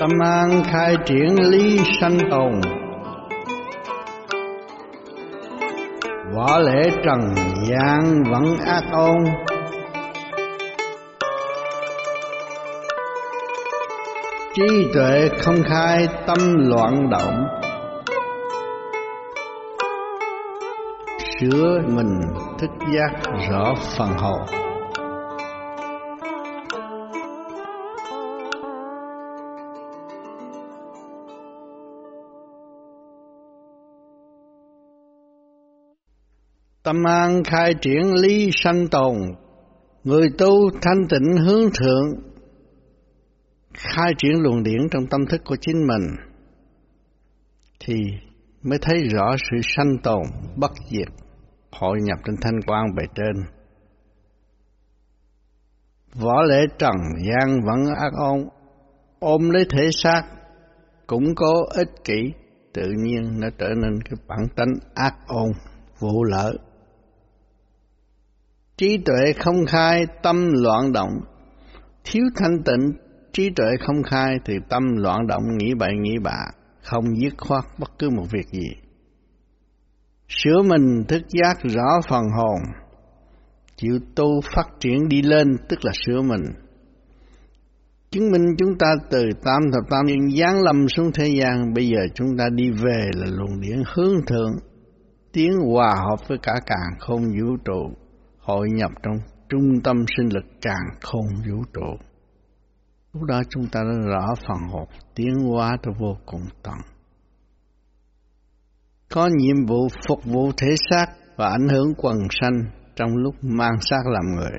Tâm an khai triển lý sanh tồn. Võ lễ trần gian vẫn ác ôn. Trí tuệ không khai, tâm loạn động. Sửa mình thức giác rõ phần hồn Tâm an khai triển lý sanh tồn, người tu thanh tịnh hướng thượng, khai triển luồng điển trong tâm thức của chính mình, thì mới thấy rõ sự sanh tồn, bất diệt, hội nhập trên thanh quan bề trên. Võ lễ trần gian vẫn ác ôn, ôm lấy thể xác, cũng có ích kỷ, tự nhiên nó trở nên cái bản tánh ác ôn, vụ lợi trí tuệ không khai, tâm loạn động. Thiếu thanh tịnh, trí tuệ không khai thì tâm loạn động, nghĩ bậy, nghĩ bạ, không dứt khoát bất cứ một việc gì. Sửa mình thức giác rõ phần hồn. Chịu tu phát triển đi lên, tức là sửa mình. Chứng minh chúng ta từ tam thập tam niên giáng lâm xuống thế gian, bây giờ chúng ta đi về là luồng điển hướng thượng. Tiến hòa hợp với cả càng không vũ trụ hội nhập trong trung tâm sinh lực càng không vũ trụ. Lúc đó chúng ta đã rõ phần hồn tiến hóa tới vô cùng tận. Có nhiệm vụ phục vụ thể xác và ảnh hưởng quần sanh trong lúc mang xác làm người.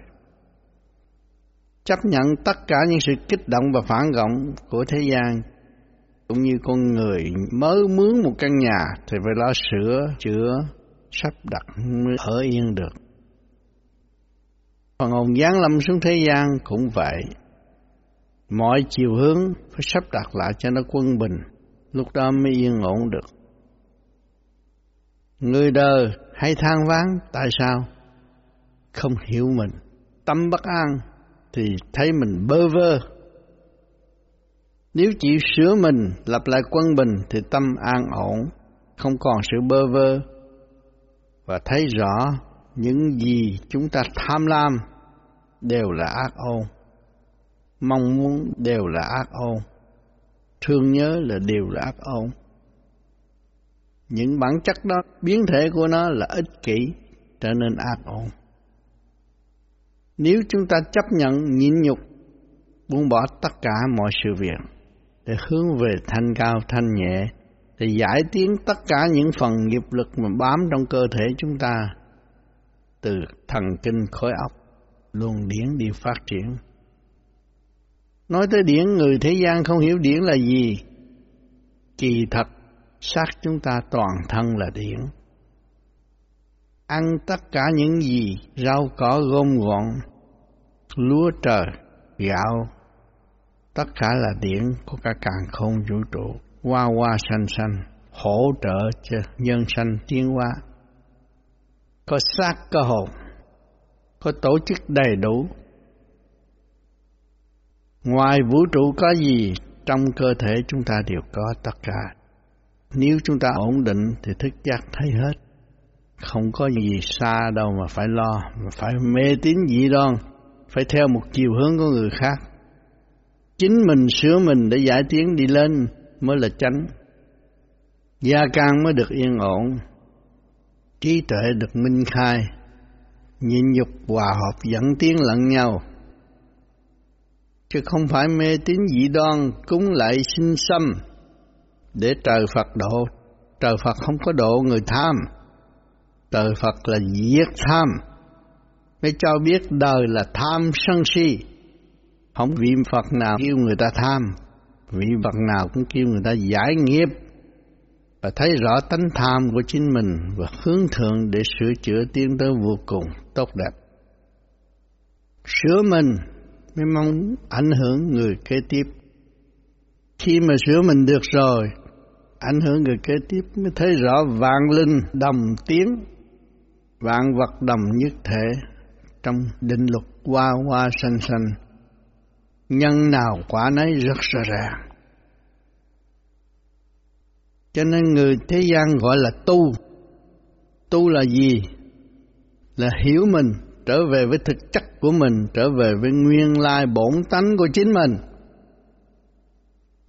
Chấp nhận tất cả những sự kích động và phản động của thế gian cũng như con người mới mướn một căn nhà thì phải lo sửa, chữa, sắp đặt mới ở yên được. Phần hồn giáng lâm xuống thế gian cũng vậy. Mọi chiều hướng phải sắp đặt lại cho nó quân bình, lúc đó mới yên ổn được. Người đời hay than ván tại sao? Không hiểu mình, tâm bất an thì thấy mình bơ vơ. Nếu chỉ sửa mình lập lại quân bình thì tâm an ổn, không còn sự bơ vơ và thấy rõ những gì chúng ta tham lam đều là ác ôn. Mong muốn đều là ác ôn. Thương nhớ là đều là ác ôn. Những bản chất đó, biến thể của nó là ích kỷ, trở nên ác ôn. Nếu chúng ta chấp nhận nhịn nhục, buông bỏ tất cả mọi sự việc, để hướng về thanh cao thanh nhẹ, để giải tiến tất cả những phần nghiệp lực mà bám trong cơ thể chúng ta từ thần kinh khối óc luồng điển đi phát triển. Nói tới điển, người thế gian không hiểu điển là gì. Kỳ thật, xác chúng ta toàn thân là điển. Ăn tất cả những gì rau cỏ gom gọn, lúa trời, gạo, tất cả là điển của cả càng không vũ trụ, hoa hoa xanh xanh, hỗ trợ cho nhân sanh tiến hóa. Có xác có hồn có tổ chức đầy đủ. Ngoài vũ trụ có gì, trong cơ thể chúng ta đều có tất cả. Nếu chúng ta ổn định thì thức giác thấy hết. Không có gì xa đâu mà phải lo, mà phải mê tín dị đoan, phải theo một chiều hướng của người khác. Chính mình sửa mình để giải tiến đi lên mới là chánh. Gia can mới được yên ổn, trí tuệ được minh khai, nhịn nhục hòa hợp dẫn tiến lẫn nhau. Chứ không phải mê tín dị đoan cúng lại sinh xâm để trời Phật độ. Trời Phật không có độ người tham. Trời Phật là giết tham. Mới cho biết đời là tham sân si. Không vị Phật nào kêu người ta tham vị Phật nào cũng kêu người ta giải nghiệp. Và thấy rõ tánh tham của chính mình và hướng thượng để sửa chữa tiến tới vô cùng tốt đẹp. Sửa mình mới mong ảnh hưởng người kế tiếp. Khi mà sửa mình được rồi, ảnh hưởng người kế tiếp mới thấy rõ vạn linh đồng tiếng, vạn vật đồng nhất thể trong định luật qua qua sanh sanh. Nhân nào quả nấy rất rõ ràng, Cho nên người thế gian gọi là tu. Tu là gì? Là hiểu mình, trở về với thực chất của mình, trở về với nguyên lai bổn tánh của chính mình.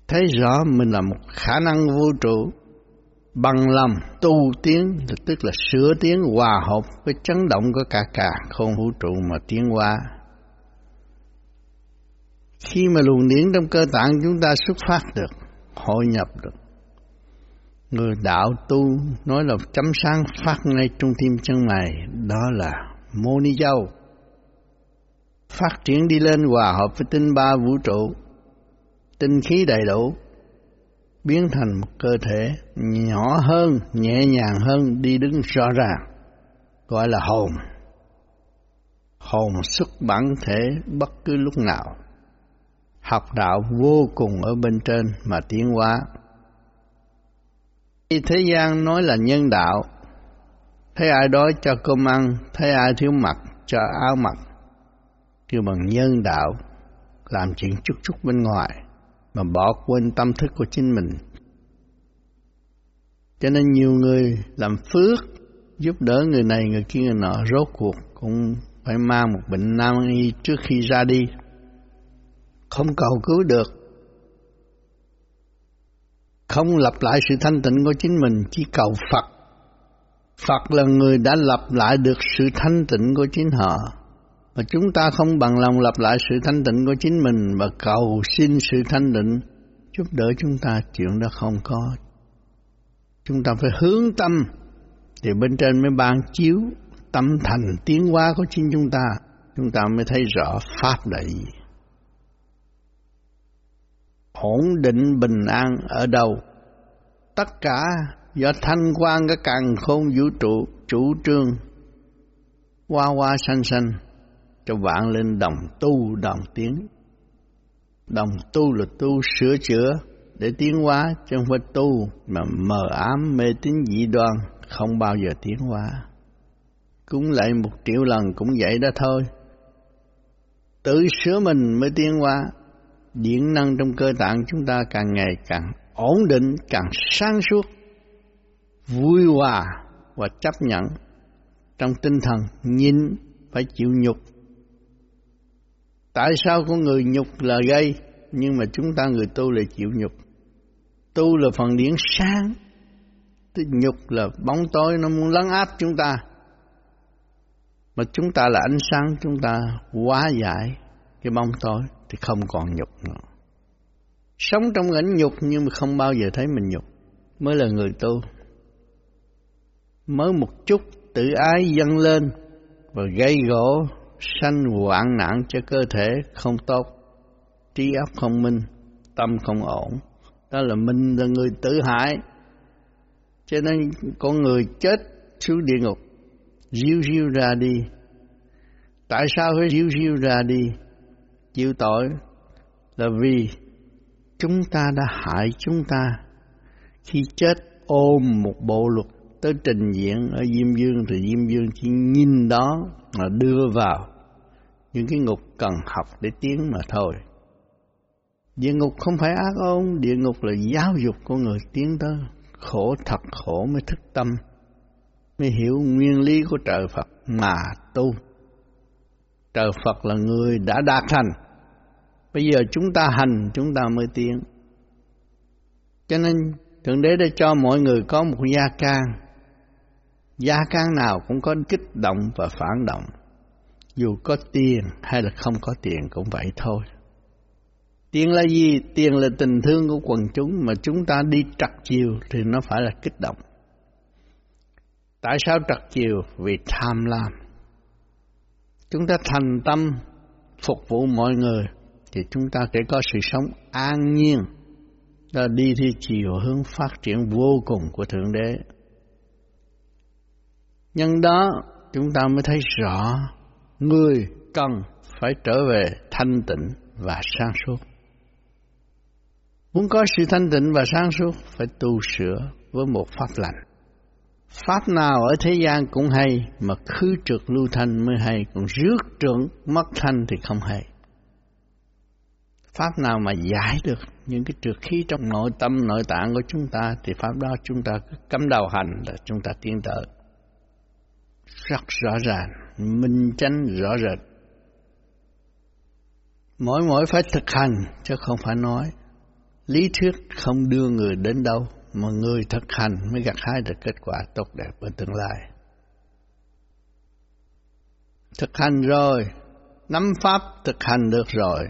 Thấy rõ mình là một khả năng vũ trụ, bằng lòng tu tiến tức là sửa tiến hòa hợp với chấn động của cả cả không vũ trụ mà tiến hóa khi mà luồng điển trong cơ tạng chúng ta xuất phát được hội nhập được người đạo tu nói là chấm sáng phát ngay trong tim chân mày đó là mô ni châu phát triển đi lên hòa hợp với tinh ba vũ trụ tinh khí đầy đủ biến thành một cơ thể nhỏ hơn, nhẹ nhàng hơn, đi đứng rõ ràng, gọi là hồn. Hồn xuất bản thể bất cứ lúc nào. Học đạo vô cùng ở bên trên mà tiến hóa. Thế gian nói là nhân đạo, thấy ai đói cho cơm ăn, thấy ai thiếu mặc cho áo mặc, kêu bằng nhân đạo, làm chuyện chút chút bên ngoài mà bỏ quên tâm thức của chính mình. Cho nên nhiều người làm phước giúp đỡ người này người kia người nọ rốt cuộc cũng phải mang một bệnh nam y trước khi ra đi. Không cầu cứu được. Không lập lại sự thanh tịnh của chính mình, chỉ cầu Phật. Phật là người đã lập lại được sự thanh tịnh của chính họ. Mà chúng ta không bằng lòng lập lại sự thanh tịnh của chính mình và cầu xin sự thanh tịnh giúp đỡ chúng ta chuyện đó không có. Chúng ta phải hướng tâm. Thì bên trên mới ban chiếu tâm thành tiến hóa của chính chúng ta. Chúng ta mới thấy rõ pháp là gì ổn định bình an ở đâu. Tất cả do thanh quan cái càng khôn vũ trụ, chủ trương. Hoa hoa xanh xanh, cho vạn lên đồng tu đồng tiến. Đồng tu là tu sửa chữa để tiến hóa, chứ không phải tu mà mờ ám mê tín dị đoan, không bao giờ tiến hóa. Cúng lại một triệu lần cũng vậy đó thôi. Tự sửa mình mới tiến hóa điện năng trong cơ tạng chúng ta càng ngày càng ổn định càng sáng suốt vui hòa và chấp nhận trong tinh thần nhìn phải chịu nhục Tại sao con người nhục là gây, nhưng mà chúng ta người tu lại chịu nhục? Tu là phần điển sáng, tức nhục là bóng tối nó muốn lấn áp chúng ta. Mà chúng ta là ánh sáng, chúng ta hóa giải cái bóng tối thì không còn nhục nữa. Sống trong ảnh nhục nhưng mà không bao giờ thấy mình nhục mới là người tu. Mới một chút tự ái dâng lên và gây gỗ sanh hoạn nạn cho cơ thể không tốt, trí óc không minh, tâm không ổn. Đó là mình là người tự hại. Cho nên con người chết xuống địa ngục, riêu riêu ra đi. Tại sao phải riêu riêu ra đi? Chịu tội là vì chúng ta đã hại chúng ta. Khi chết ôm một bộ luật tới trình diện ở Diêm Dương thì Diêm Dương chỉ nhìn đó mà đưa vào những cái ngục cần học để tiến mà thôi. Địa ngục không phải ác ôn, địa ngục là giáo dục con người tiến tới. Khổ thật khổ mới thức tâm, mới hiểu nguyên lý của trời Phật mà tu. Trời Phật là người đã đạt thành. Bây giờ chúng ta hành, chúng ta mới tiến. Cho nên Thượng Đế đã cho mọi người có một gia can. Gia can nào cũng có kích động và phản động dù có tiền hay là không có tiền cũng vậy thôi. Tiền là gì? Tiền là tình thương của quần chúng mà chúng ta đi trật chiều thì nó phải là kích động. Tại sao trật chiều? Vì tham lam. Chúng ta thành tâm phục vụ mọi người thì chúng ta sẽ có sự sống an nhiên. Đó đi theo chiều hướng phát triển vô cùng của Thượng Đế. Nhân đó chúng ta mới thấy rõ người cần phải trở về thanh tịnh và sáng suốt. Muốn có sự thanh tịnh và sáng suốt phải tu sửa với một pháp lành. Pháp nào ở thế gian cũng hay, mà khứ trượt lưu thanh mới hay, còn rước trượng mất thanh thì không hay pháp nào mà giải được những cái trượt khí trong nội tâm, nội tạng của chúng ta, thì pháp đó chúng ta cứ cắm đầu hành là chúng ta tiến tới. Rất rõ ràng, minh chánh rõ rệt. Mỗi mỗi phải thực hành, chứ không phải nói. Lý thuyết không đưa người đến đâu, mà người thực hành mới gặt hái được kết quả tốt đẹp ở tương lai. Thực hành rồi, nắm pháp thực hành được rồi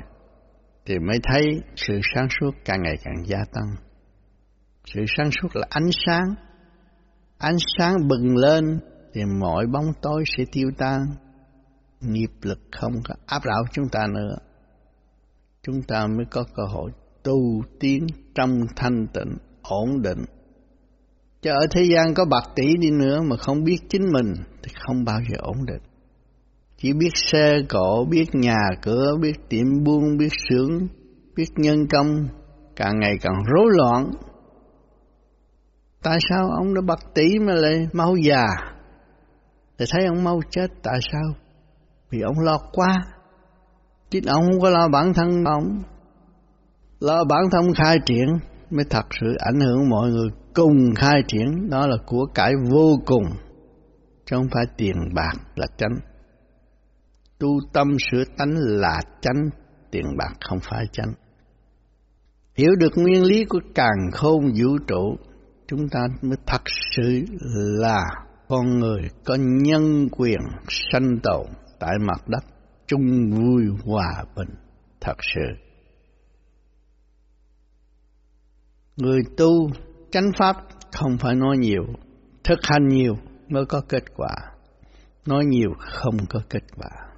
thì mới thấy sự sáng suốt càng ngày càng gia tăng. Sự sáng suốt là ánh sáng. Ánh sáng bừng lên thì mọi bóng tối sẽ tiêu tan. Nghiệp lực không có áp đảo chúng ta nữa. Chúng ta mới có cơ hội tu tiến trong thanh tịnh, ổn định. Chứ ở thế gian có bạc tỷ đi nữa mà không biết chính mình thì không bao giờ ổn định chỉ biết xe cộ biết nhà cửa, biết tiệm buôn, biết sướng biết nhân công, càng ngày càng rối loạn. Tại sao ông đã bạc tỷ mà lại mau già? Thì thấy ông mau chết, tại sao? Vì ông lo quá. Chứ ông không có lo bản thân ông. Lo bản thân khai triển mới thật sự ảnh hưởng mọi người cùng khai triển. Đó là của cải vô cùng, chứ không phải tiền bạc là tránh tu tâm sửa tánh là chánh, tiền bạc không phải chánh. Hiểu được nguyên lý của càng khôn vũ trụ, chúng ta mới thật sự là con người có nhân quyền sanh tồn tại mặt đất, chung vui hòa bình, thật sự. Người tu chánh pháp không phải nói nhiều, thực hành nhiều mới có kết quả, nói nhiều không có kết quả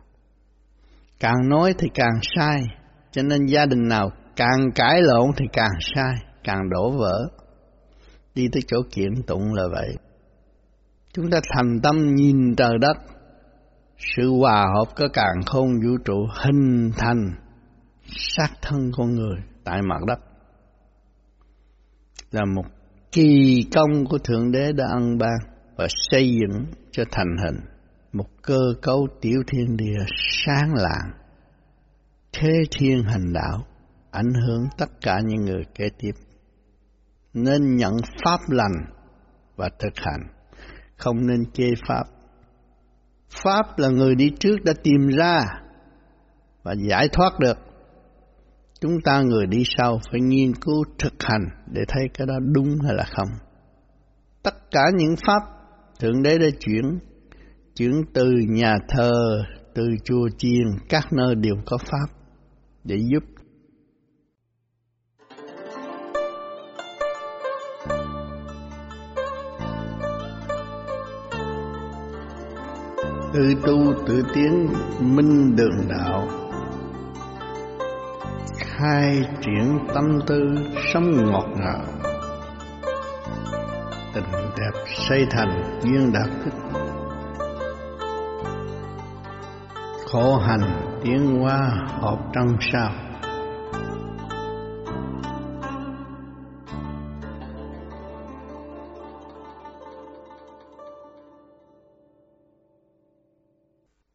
càng nói thì càng sai. Cho nên gia đình nào càng cãi lộn thì càng sai, càng đổ vỡ. Đi tới chỗ kiện tụng là vậy. Chúng ta thành tâm nhìn trời đất. Sự hòa hợp có càng không vũ trụ hình thành xác thân con người tại mặt đất. Là một kỳ công của Thượng Đế đã ân ban và xây dựng cho thành hình một cơ cấu tiểu thiên địa sáng lạng, thế thiên hành đạo, ảnh hưởng tất cả những người kế tiếp. Nên nhận pháp lành và thực hành, không nên chê pháp. Pháp là người đi trước đã tìm ra và giải thoát được chúng ta người đi sau phải nghiên cứu thực hành để thấy cái đó đúng hay là không. Tất cả những pháp Thượng Đế đã chuyển, chuyển từ nhà thờ, từ chùa chiền, các nơi đều có pháp để giúp. Tự tu tự tiến minh đường đạo khai triển tâm tư sống ngọt ngào. Tình đẹp xây thành duyên đạt thích khổ hành, tiến qua hợp trong sao.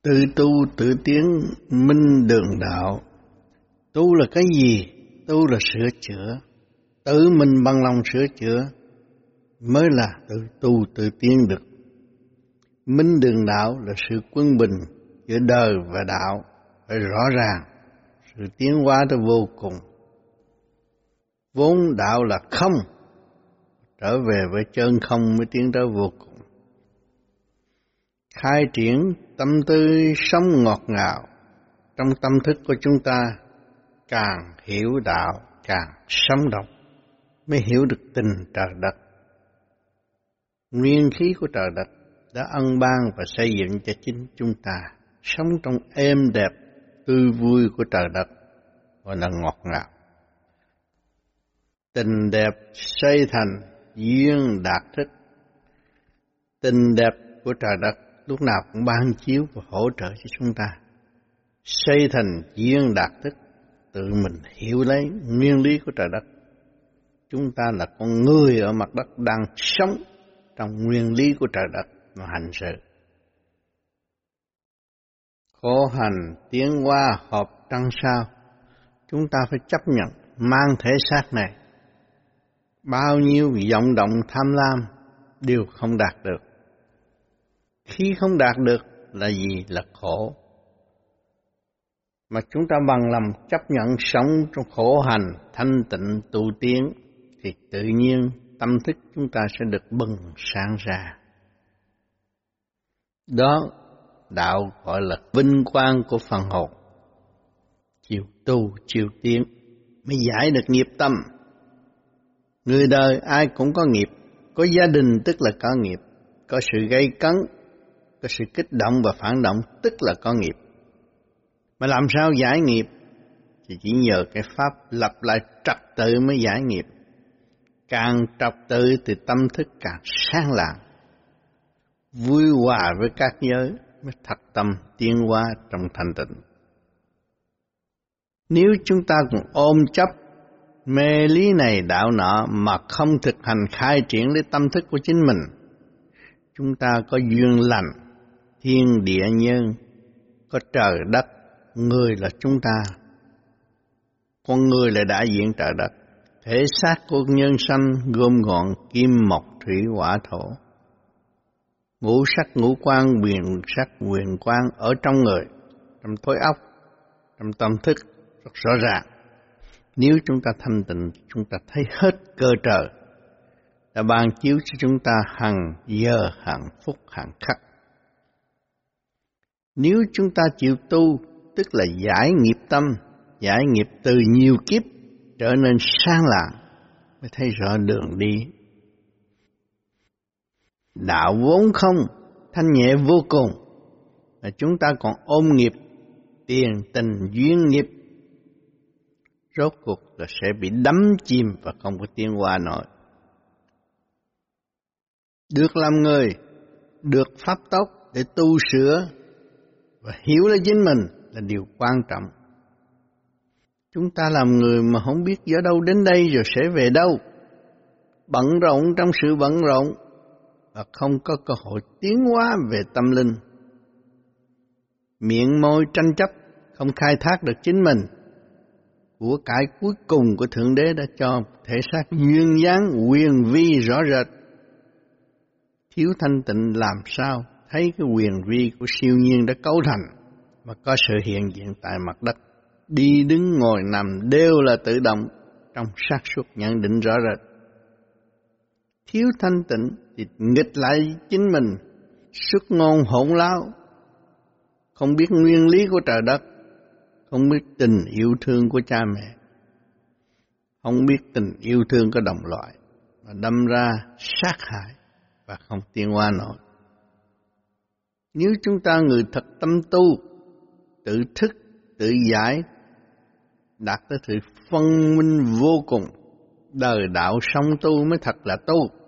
Tự tu tự tiến minh đường đạo. Tu là cái gì? Tu là sửa chữa. Tự mình bằng lòng sửa chữa mới là tự tu tự tiến được. Minh đường đạo là sự quân bình giữa đời và đạo phải rõ ràng, sự tiến hóa tới vô cùng. Vốn đạo là không, trở về với chân không mới tiến tới vô cùng. Khai triển tâm tư sống ngọt ngào, trong tâm thức của chúng ta càng hiểu đạo, càng sống động, mới hiểu được tình trời đất. Nguyên khí của trời đất đã ân ban và xây dựng cho chính chúng ta sống trong êm đẹp, tươi vui của trời đất, gọi là ngọt ngào tình đẹp xây thành duyên đạt thích tình đẹp của trời đất lúc nào cũng ban chiếu và hỗ trợ cho chúng ta xây thành duyên đạt thích, tự mình hiểu lấy nguyên lý của trời đất. Chúng ta là con người ở mặt đất đang sống trong nguyên lý của trời đất mà hành sự. Khổ hành tiến qua hợp trăng sao, chúng ta phải chấp nhận mang thể xác này. Bao nhiêu vọng động tham lam đều không đạt được. Khi không đạt được là gì? Là khổ. Mà chúng ta bằng lòng chấp nhận sống trong khổ hành, thanh tịnh, tu tiến, thì tự nhiên tâm thức chúng ta sẽ được bừng sáng ra. Đó đạo gọi là vinh quang của phần hồn. Chiều tu, chiều tiến mới giải được nghiệp tâm. Người đời ai cũng có nghiệp, có gia đình tức là có nghiệp, có sự gây cấn, có sự kích động và phản động tức là có nghiệp. Mà làm sao giải nghiệp? Thì chỉ nhờ cái pháp lập lại trật tự mới giải nghiệp. Càng trật tự thì tâm thức càng sáng lạng, vui hòa với các giới mới thật tâm tiến hóa trong thanh tịnh. Nếu chúng ta còn ôm chấp mê lý này đạo nọ mà không thực hành khai triển lấy tâm thức của chính mình, chúng ta có duyên lành, thiên địa nhân, có trời đất, người là chúng ta. Con người là đại diện trời đất, thể xác của nhân sanh gồm gọn kim mộc thủy hỏa thổ ngũ sắc ngũ quan quyền sắc quyền quan ở trong người, trong tối óc, trong tâm thức, rất rõ ràng. Nếu chúng ta thanh tịnh, chúng ta thấy hết cơ trời, đã ban chiếu cho chúng ta hằng giờ, hàng phúc hàng khắc. Nếu chúng ta chịu tu, tức là giải nghiệp tâm, giải nghiệp từ nhiều kiếp trở nên sang lạng mới thấy rõ đường đi đạo vốn không, thanh nhẹ vô cùng, mà chúng ta còn ôm nghiệp, tiền tình duyên nghiệp, rốt cuộc là sẽ bị đắm chìm và không có tiến qua nổi. Được làm người, được pháp tốc để tu sửa và hiểu lấy chính mình là điều quan trọng. Chúng ta làm người mà không biết ở đâu đến đây rồi sẽ về đâu. Bận rộn trong sự bận rộn và không có cơ hội tiến hóa về tâm linh. Miệng môi tranh chấp, không khai thác được chính mình. Của cải cuối cùng của Thượng Đế đã cho thể xác duyên dáng quyền vi rõ rệt. Thiếu thanh tịnh làm sao thấy cái quyền vi của siêu nhiên đã cấu thành và có sự hiện diện tại mặt đất. Đi đứng ngồi nằm đều là tự động trong xác suất nhận định rõ rệt. Thiếu thanh tịnh thì nghịch lại chính mình, xuất ngôn hỗn láo, không biết nguyên lý của trời đất, không biết tình yêu thương của cha mẹ, không biết tình yêu thương của đồng loại, mà đâm ra sát hại và không tiên hoa nổi. Nếu chúng ta người thật tâm tu, tự thức, tự giải, đạt tới sự phân minh vô cùng, đời đạo song tu mới thật là tu.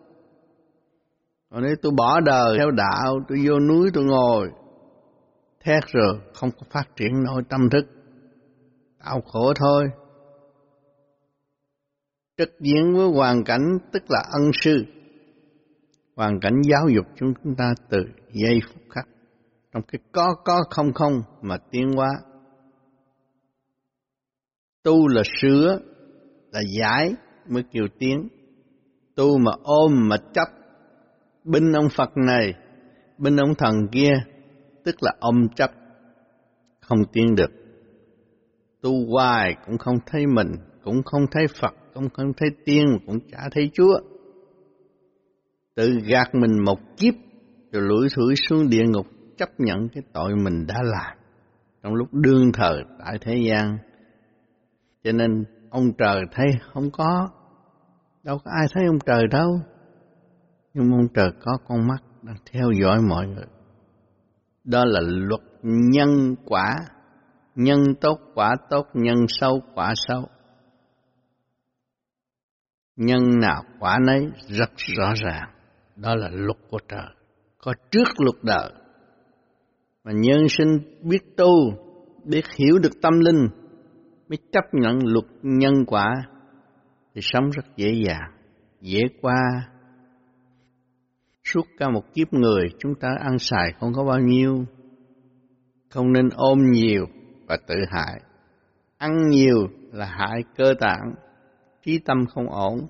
Còn nếu tôi bỏ đời theo đạo, tôi vô núi tôi ngồi, thét rồi, không có phát triển nội tâm thức. Tạo khổ thôi. Trực diện với hoàn cảnh tức là ân sư. Hoàn cảnh giáo dục chúng ta từ giây phút khắc. Trong cái có có không không mà tiến hóa. Tu là sửa, là giải mới kêu tiếng Tu mà ôm mà chấp binh ông Phật này, binh ông thần kia, tức là ông chấp, không tiến được. Tu hoài cũng không thấy mình, cũng không thấy Phật, cũng không thấy tiên, cũng chả thấy Chúa. Tự gạt mình một kiếp, rồi lủi thủi xuống địa ngục chấp nhận cái tội mình đã làm trong lúc đương thờ tại thế gian. Cho nên ông trời thấy không có, đâu có ai thấy ông trời đâu nhưng mong trời có con mắt đang theo dõi mọi người. Đó là luật nhân quả, nhân tốt quả tốt, nhân sâu quả sâu. Nhân nào quả nấy rất rõ ràng, đó là luật của trời, có trước luật đời. Mà nhân sinh biết tu, biết hiểu được tâm linh, mới chấp nhận luật nhân quả, thì sống rất dễ dàng, dễ qua Suốt cả một kiếp người chúng ta ăn xài không có bao nhiêu. Không nên ôm nhiều và tự hại. ăn nhiều là hại cơ tạng, trí tâm không ổn.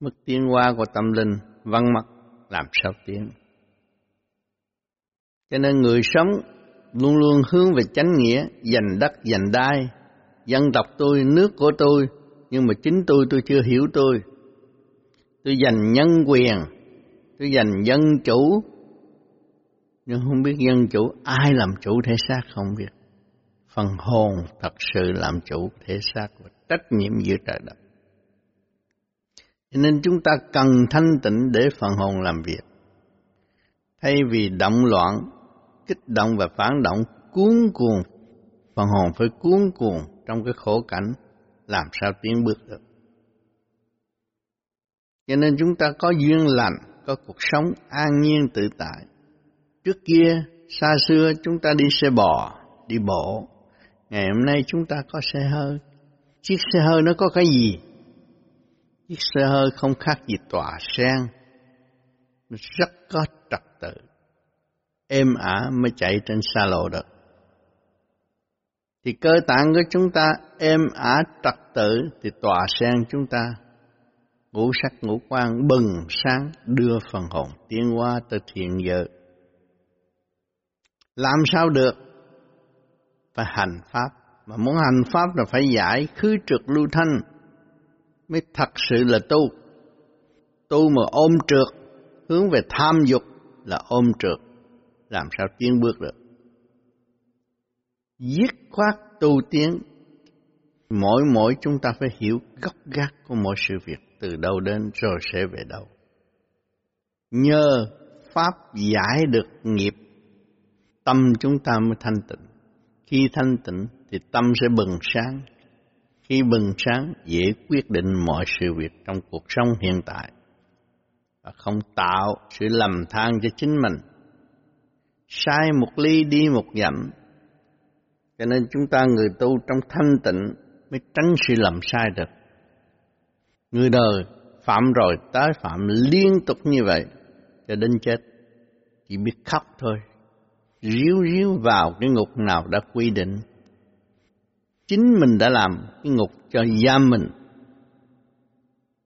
Mức tiến hóa của tâm linh văn mặt làm sao tiến. Cho nên người sống luôn luôn hướng về chánh nghĩa, giành đất, giành đai, dân tộc tôi, nước của tôi, nhưng mà chính tôi tôi chưa hiểu tôi. Tôi giành nhân quyền, tôi giành dân chủ, nhưng không biết dân chủ ai làm chủ thể xác không biết. Phần hồn thật sự làm chủ thể xác và trách nhiệm giữa trời đất. Cho nên chúng ta cần thanh tịnh để phần hồn làm việc. Thay vì động loạn, kích động và phản động cuốn cuồng, phần hồn phải cuốn cuồng trong cái khổ cảnh, làm sao tiến bước được. Cho nên chúng ta có duyên lành, có cuộc sống an nhiên tự tại. Trước kia, xa xưa chúng ta đi xe bò, đi bộ. Ngày hôm nay chúng ta có xe hơi. Chiếc xe hơi nó có cái gì? Chiếc xe hơi không khác gì tòa sen. Nó rất có trật tự. Êm ả mới chạy trên xa lộ được. Thì cơ tạng của chúng ta êm ả trật tự thì tòa sen chúng ta ngũ sắc ngũ quan bừng sáng đưa phần hồn tiến qua tới thiện giới. Làm sao được? Phải hành pháp. Mà muốn hành pháp là phải giải khứ trượt lưu thanh mới thật sự là tu. Tu mà ôm trượt, hướng về tham dục là ôm trượt, làm sao tiến bước được. Dứt khoát tu tiến, mỗi mỗi chúng ta phải hiểu gốc gác của mỗi sự việc từ đâu đến rồi sẽ về đâu. Nhờ Pháp giải được nghiệp, tâm chúng ta mới thanh tịnh. Khi thanh tịnh thì tâm sẽ bừng sáng, khi bừng sáng dễ quyết định mọi sự việc trong cuộc sống hiện tại và không tạo sự lầm than cho chính mình. Sai một ly đi một dặm, cho nên chúng ta người tu trong thanh tịnh mới tránh sự lầm sai được. Người đời phạm rồi tái phạm liên tục như vậy cho đến chết, chỉ biết khóc thôi, ríu ríu vào cái ngục nào đã quy định. Chính mình đã làm cái ngục cho giam mình.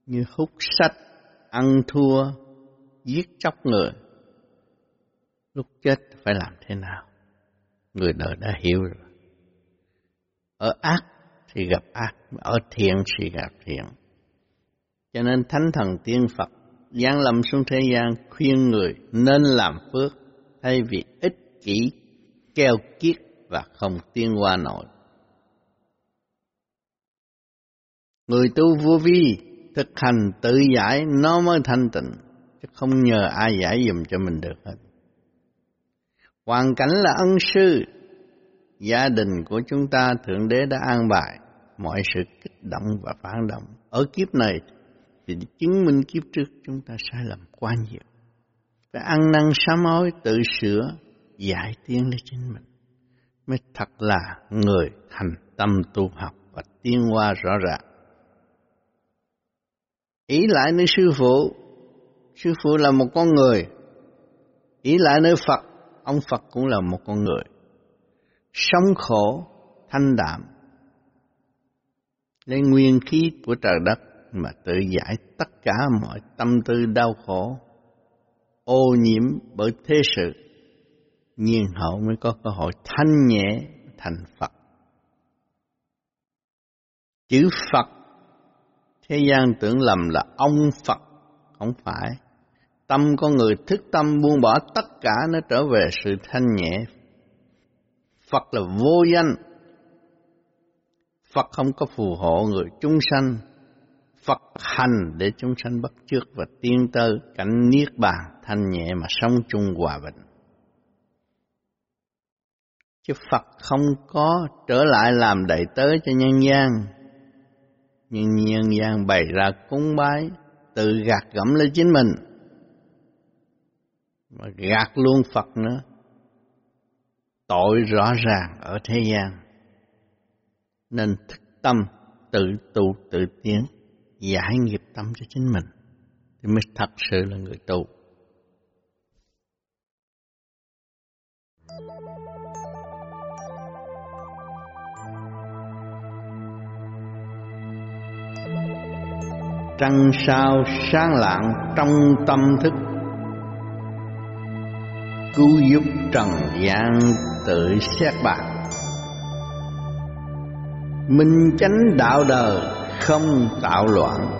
Như hút sách ăn thua giết chóc người. Lúc chết phải làm thế nào? Người đời đã hiểu rồi. Ở ác thì gặp ác ở thiện thì gặp thiện cho nên thánh thần tiên phật giáng lâm xuống thế gian khuyên người nên làm phước thay vì ích kỷ keo kiết và không tiên qua nổi Người tu vô vi, thực hành tự giải nó mới thanh tịnh, chứ không nhờ ai giải dùm cho mình được hết. Hoàn cảnh là ân sư, gia đình của chúng ta Thượng Đế đã an bài mọi sự kích động và phản động. Ở kiếp này thì chứng minh kiếp trước chúng ta sai lầm quá nhiều. Phải ăn năn sám hối tự sửa, giải tiến lên chính mình. Mới thật là người thành tâm tu học và tiến hóa rõ ràng. Ý lại nơi sư phụ. Sư phụ là một con người. Ý lại nơi phật. Ông phật cũng là một con người. Sống khổ thanh đạm. Lấy nguyên khí của trời đất mà tự giải tất cả mọi tâm tư đau khổ ô nhiễm bởi thế sự nhiên hậu mới có cơ hội thanh nhẹ thành Phật. Chữ Phật Thế gian tưởng lầm là ông Phật, không phải. Tâm con người thức tâm buông bỏ tất cả nó trở về sự thanh nhẹ. Phật là vô danh. Phật không có phù hộ người chúng sanh. Phật hành để chúng sanh bất trước và tiên tơ, cảnh niết bàn, thanh nhẹ mà sống chung hòa bình. Chứ Phật không có trở lại làm đầy tớ cho nhân gian. Nhưng nhân gian bày ra cúng bái, tự gạt gẫm lên chính mình. Mà gạt luôn Phật nữa. Tội rõ ràng ở thế gian. Nên thức tâm tự tu tự tiến giải nghiệp tâm cho chính mình, thì mới thật sự là người tu. Trăng sao sáng lạng trong tâm thức, Cứu giúp trần gian tự xét bạc Minh chánh đạo đời không tạo loạn.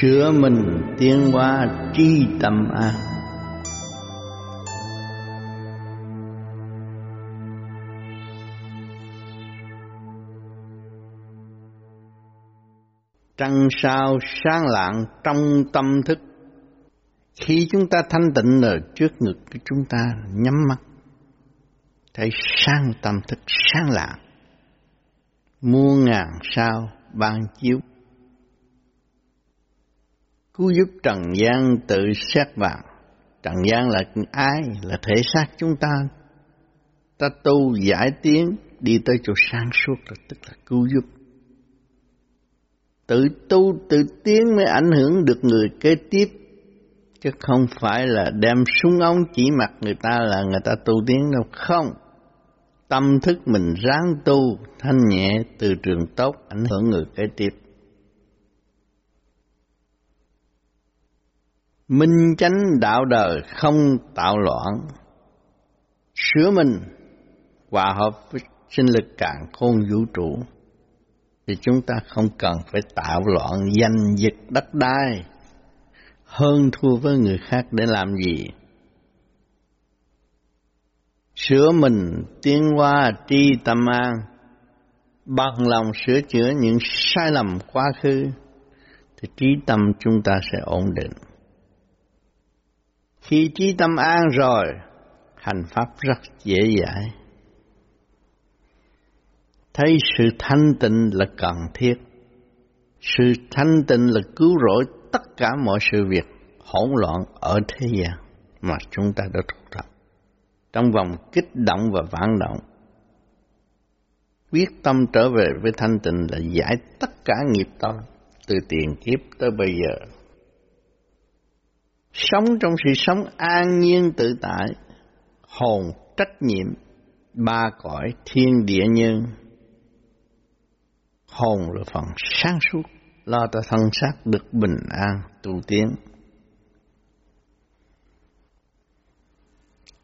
Sửa mình tiến hóa tri tâm an trăng sao sáng lạng trong tâm thức. Khi chúng ta thanh tịnh ở trước ngực của chúng ta, nhắm mắt, thấy sang tâm thức, sáng lạng muôn ngàn sao ban chiếu. Cứu giúp trần gian tự xét vàng. Trần gian là ai? Là thể xác chúng ta. Ta tu giải tiến, đi tới chỗ sáng suốt là tức là cứu giúp. Tự tu, tự tiến mới ảnh hưởng được người kế tiếp, chứ không phải là đem súng ống chỉ mặt người ta là người ta tu tiến đâu. Không tâm thức mình ráng tu, thanh nhẹ từ trường tốt ảnh hưởng người kế tiếp. Minh chánh đạo đời không tạo loạn. Sửa mình hòa hợp với sinh lực cạn khôn vũ trụ, thì chúng ta không cần phải tạo loạn danh dịch đất đai, hơn thua với người khác để làm gì? Sửa mình tiến qua tri tâm an, bằng lòng sửa chữa những sai lầm quá khứ, thì trí tâm chúng ta sẽ ổn định. Khi trí tâm an rồi, hành pháp rất dễ dãi thấy sự thanh tịnh là cần thiết. Sự thanh tịnh là cứu rỗi tất cả mọi sự việc hỗn loạn ở thế gian mà chúng ta đã thuộc trong vòng kích động và phản động. Quyết tâm trở về với thanh tịnh là giải tất cả nghiệp tâm, từ tiền kiếp tới bây giờ. Sống trong sự sống an nhiên tự tại, hồn trách nhiệm, ba cõi thiên địa nhân. Hồn là phần sáng suốt, lo cho thân xác được bình an, tu tiến.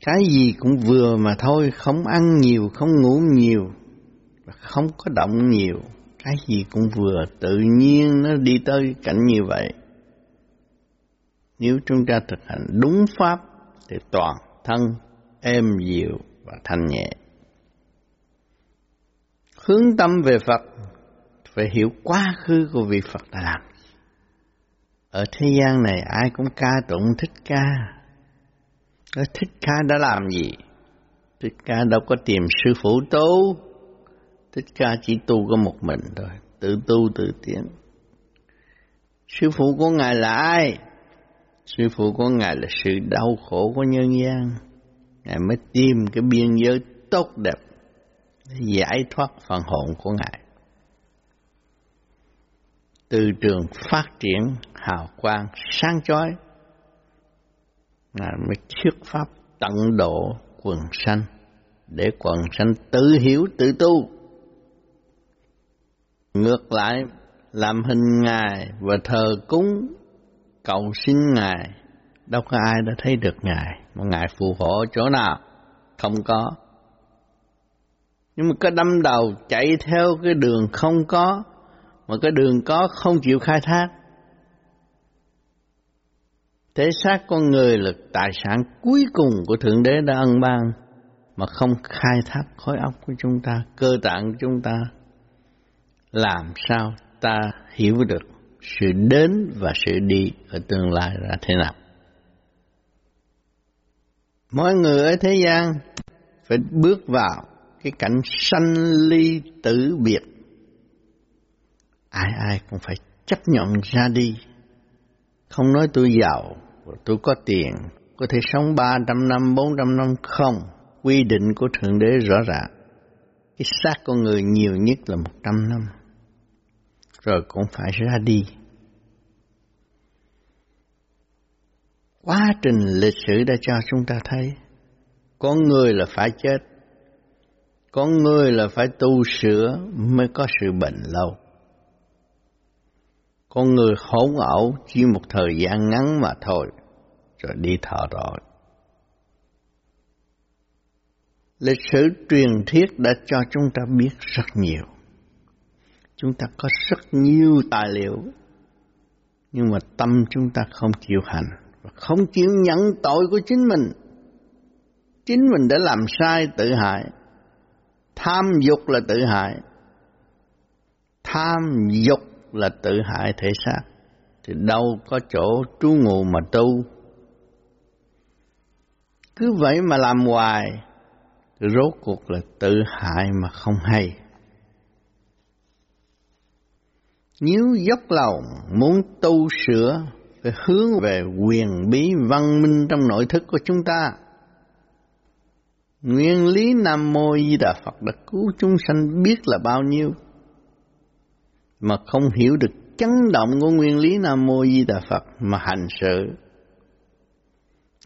Cái gì cũng vừa mà thôi, không ăn nhiều, không ngủ nhiều không có động nhiều. Cái gì cũng vừa, tự nhiên nó đi tới cảnh như vậy. Nếu chúng ta thực hành đúng pháp, thì toàn thân, êm dịu và thanh nhẹ. Hướng tâm về Phật, phải hiểu quá khứ của vị Phật đã làm. Ở thế gian này, ai cũng ca tụng thích ca thích ca đã làm gì? Thích ca đâu có tìm sư phụ tu. Thích ca chỉ tu có một mình thôi, tự tu tự tiến. Sư phụ của ngài là ai? Sư phụ của ngài là sự đau khổ của nhân gian. Ngài mới tìm cái biên giới tốt đẹp giải thoát phần hồn của ngài. Từ trường phát triển hào quang sáng chói ngài mới thuyết pháp tận độ quần sanh, để quần sanh tự hiểu, tự tu. Ngược lại, làm hình ngài và thờ cúng cầu xin ngài, đâu có ai đã thấy được ngài, mà ngài phù hộ chỗ nào? Không có. Nhưng mà cái đâm đầu chạy theo cái đường không có, mà cái đường có không chịu khai thác thể xác con người là tài sản cuối cùng của thượng đế đã ân ban, mà không khai thác khối óc của chúng ta, cơ tạng của chúng ta. Làm sao ta hiểu được sự đến và sự đi ở tương lai là thế nào? Mỗi người ở thế gian phải bước vào cái cảnh sanh ly tử biệt. Ai ai cũng phải chấp nhận ra đi. Không nói tôi giàu tôi có tiền, có thể sống ba trăm năm, bốn trăm năm không? Quy định của thượng đế rõ ràng. Cái xác con người nhiều nhất là một trăm năm. Rồi cũng phải ra đi. Quá trình lịch sử đã cho chúng ta thấy con người là phải chết Con người là phải tu sửa mới có sự bệnh lâu. Con người hỗn ẩu chỉ một thời gian ngắn mà thôi, rồi đi thọ rồi. Lịch sử truyền thuyết đã cho chúng ta biết rất nhiều. Chúng ta có rất nhiều tài liệu, nhưng mà tâm chúng ta không chịu hành, và không chịu nhận tội của chính mình. Chính mình đã làm sai tự hại, tham dục là tự hại, tham dục là tự hại thể xác, thì đâu có chỗ trú ngụ mà tu. Cứ vậy mà làm hoài, rốt cuộc là tự hại mà không hay. Nếu dốc lòng muốn tu sửa phải hướng về quyền bí văn minh trong nội thức của chúng ta. Nguyên lý Nam Mô Di Đà Phật đã cứu chúng sanh biết là bao nhiêu, mà không hiểu được chấn động của nguyên lý Nam Mô Di Đà Phật mà hành sự,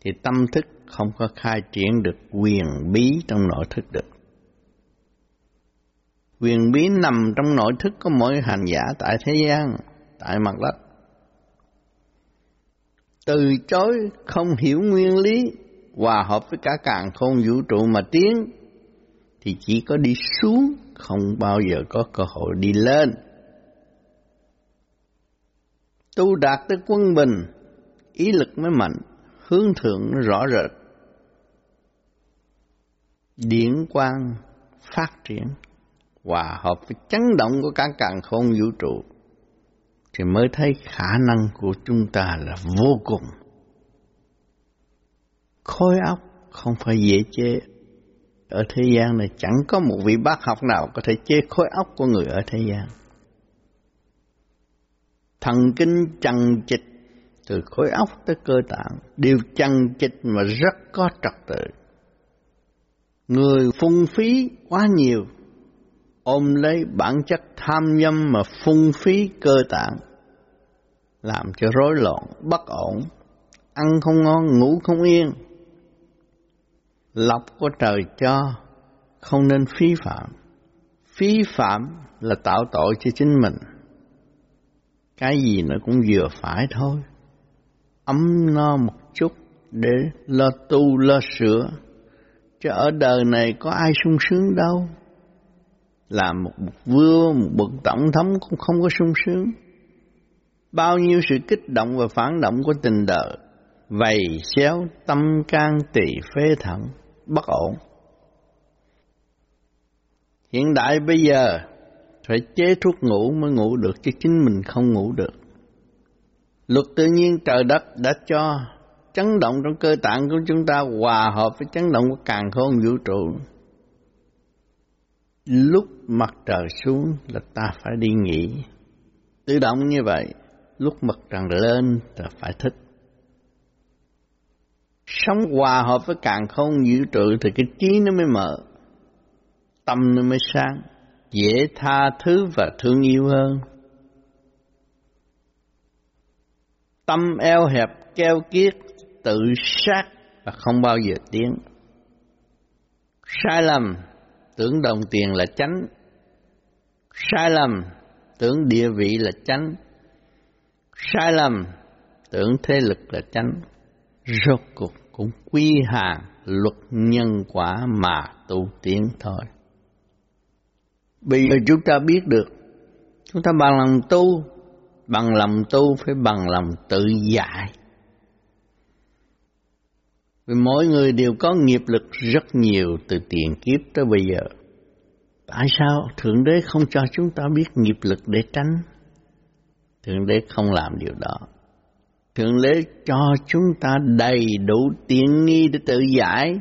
thì tâm thức không có khai triển được quyền bí trong nội thức được. Quyền bí nằm trong nội thức của mỗi hành giả tại thế gian, tại mặt đất. Từ chối không hiểu nguyên lý, hòa hợp với cả càng không vũ trụ mà tiến, thì chỉ có đi xuống, không bao giờ có cơ hội đi lên. Tu đạt tới quân bình, ý lực mới mạnh, hướng thượng rõ rệt điển quang phát triển hòa hợp với chấn động của cả càng không vũ trụ thì mới thấy khả năng của chúng ta là vô cùng. Khối óc không phải dễ chế. Ở thế gian này chẳng có một vị bác học nào có thể chế khối óc của người ở thế gian. Thần kinh chằng chịch từ khối óc tới cơ tạng đều chằng chịch mà rất có trật tự Người phung phí quá nhiều, ôm lấy bản chất tham nhâm mà phung phí cơ tạng, làm cho rối loạn, bất ổn, ăn không ngon, ngủ không yên. Lọc của trời cho, không nên phí phạm. Phí phạm là tạo tội cho chính mình. Cái gì nó cũng vừa phải thôi. Ấm no một chút để lo tu lo sửa Chứ ở đời này có ai sung sướng đâu. Làm một bậc vua, một bậc tổng thống cũng không có sung sướng. Bao nhiêu sự kích động và phản động của tình đời, vầy xéo tâm can tỳ phế thận, bất ổn. Hiện đại bây giờ phải chế thuốc ngủ mới ngủ được chứ chính mình không ngủ được. Luật tự nhiên trời đất đã cho chấn động trong cơ tạng của chúng ta hòa hợp với chấn động của càng khôn vũ trụ. Lúc mặt trời xuống là ta phải đi nghỉ. Tự động như vậy, lúc mặt trời lên là phải thích. Sống hòa hợp với càng khôn vũ trụ thì cái trí nó mới mở, tâm nó mới sáng, dễ tha thứ và thương yêu hơn. Tâm eo hẹp keo kiết tự sát và không bao giờ tiến. Sai lầm, tưởng đồng tiền là chánh. Sai lầm, tưởng địa vị là chánh. Sai lầm, tưởng thế lực là chánh. Rốt cuộc cũng quy hàng luật nhân quả mà tu tiến thôi. Bây giờ chúng ta biết được, chúng ta bằng lòng tu, bằng lòng tu phải bằng lòng tự giải vì mỗi người đều có nghiệp lực rất nhiều từ tiền kiếp tới bây giờ. Tại sao Thượng Đế không cho chúng ta biết nghiệp lực để tránh? Thượng Đế không làm điều đó. Thượng Đế cho chúng ta đầy đủ tiện nghi để tự giải,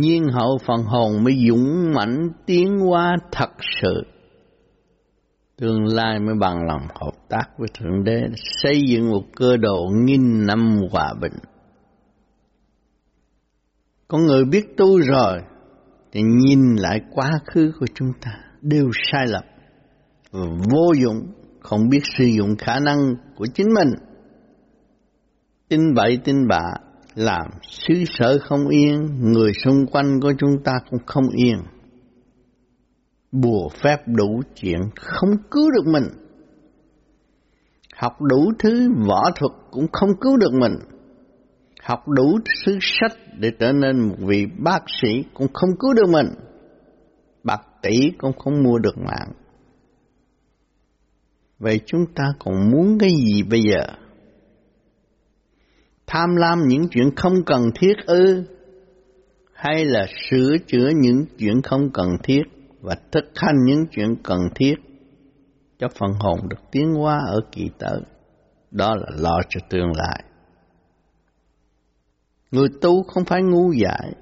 nhiên hậu phần hồn mới dũng mãnh tiến hóa thật sự. Tương lai mới bằng lòng hợp tác với Thượng Đế xây dựng một cơ độ nghìn năm hòa bình. Con người biết tu rồi thì nhìn lại quá khứ của chúng ta đều sai lầm và vô dụng, không biết sử dụng khả năng của chính mình. Tin bậy tin bạ làm xứ sở không yên, người xung quanh của chúng ta cũng không yên. bùa phép đủ chuyện không cứu được mình. Học đủ thứ võ thuật cũng không cứu được mình. Học đủ thứ sách để trở nên một vị bác sĩ cũng không cứu được mình. Bạc tỷ cũng không mua được mạng. Vậy chúng ta còn muốn cái gì bây giờ? Tham lam những chuyện không cần thiết ư? Hay là sửa chữa những chuyện không cần thiết và thực hành những chuyện cần thiết cho phần hồn được tiến hóa ở kỳ tới. Đó là lo cho tương lai. Người tu không phải ngu dại,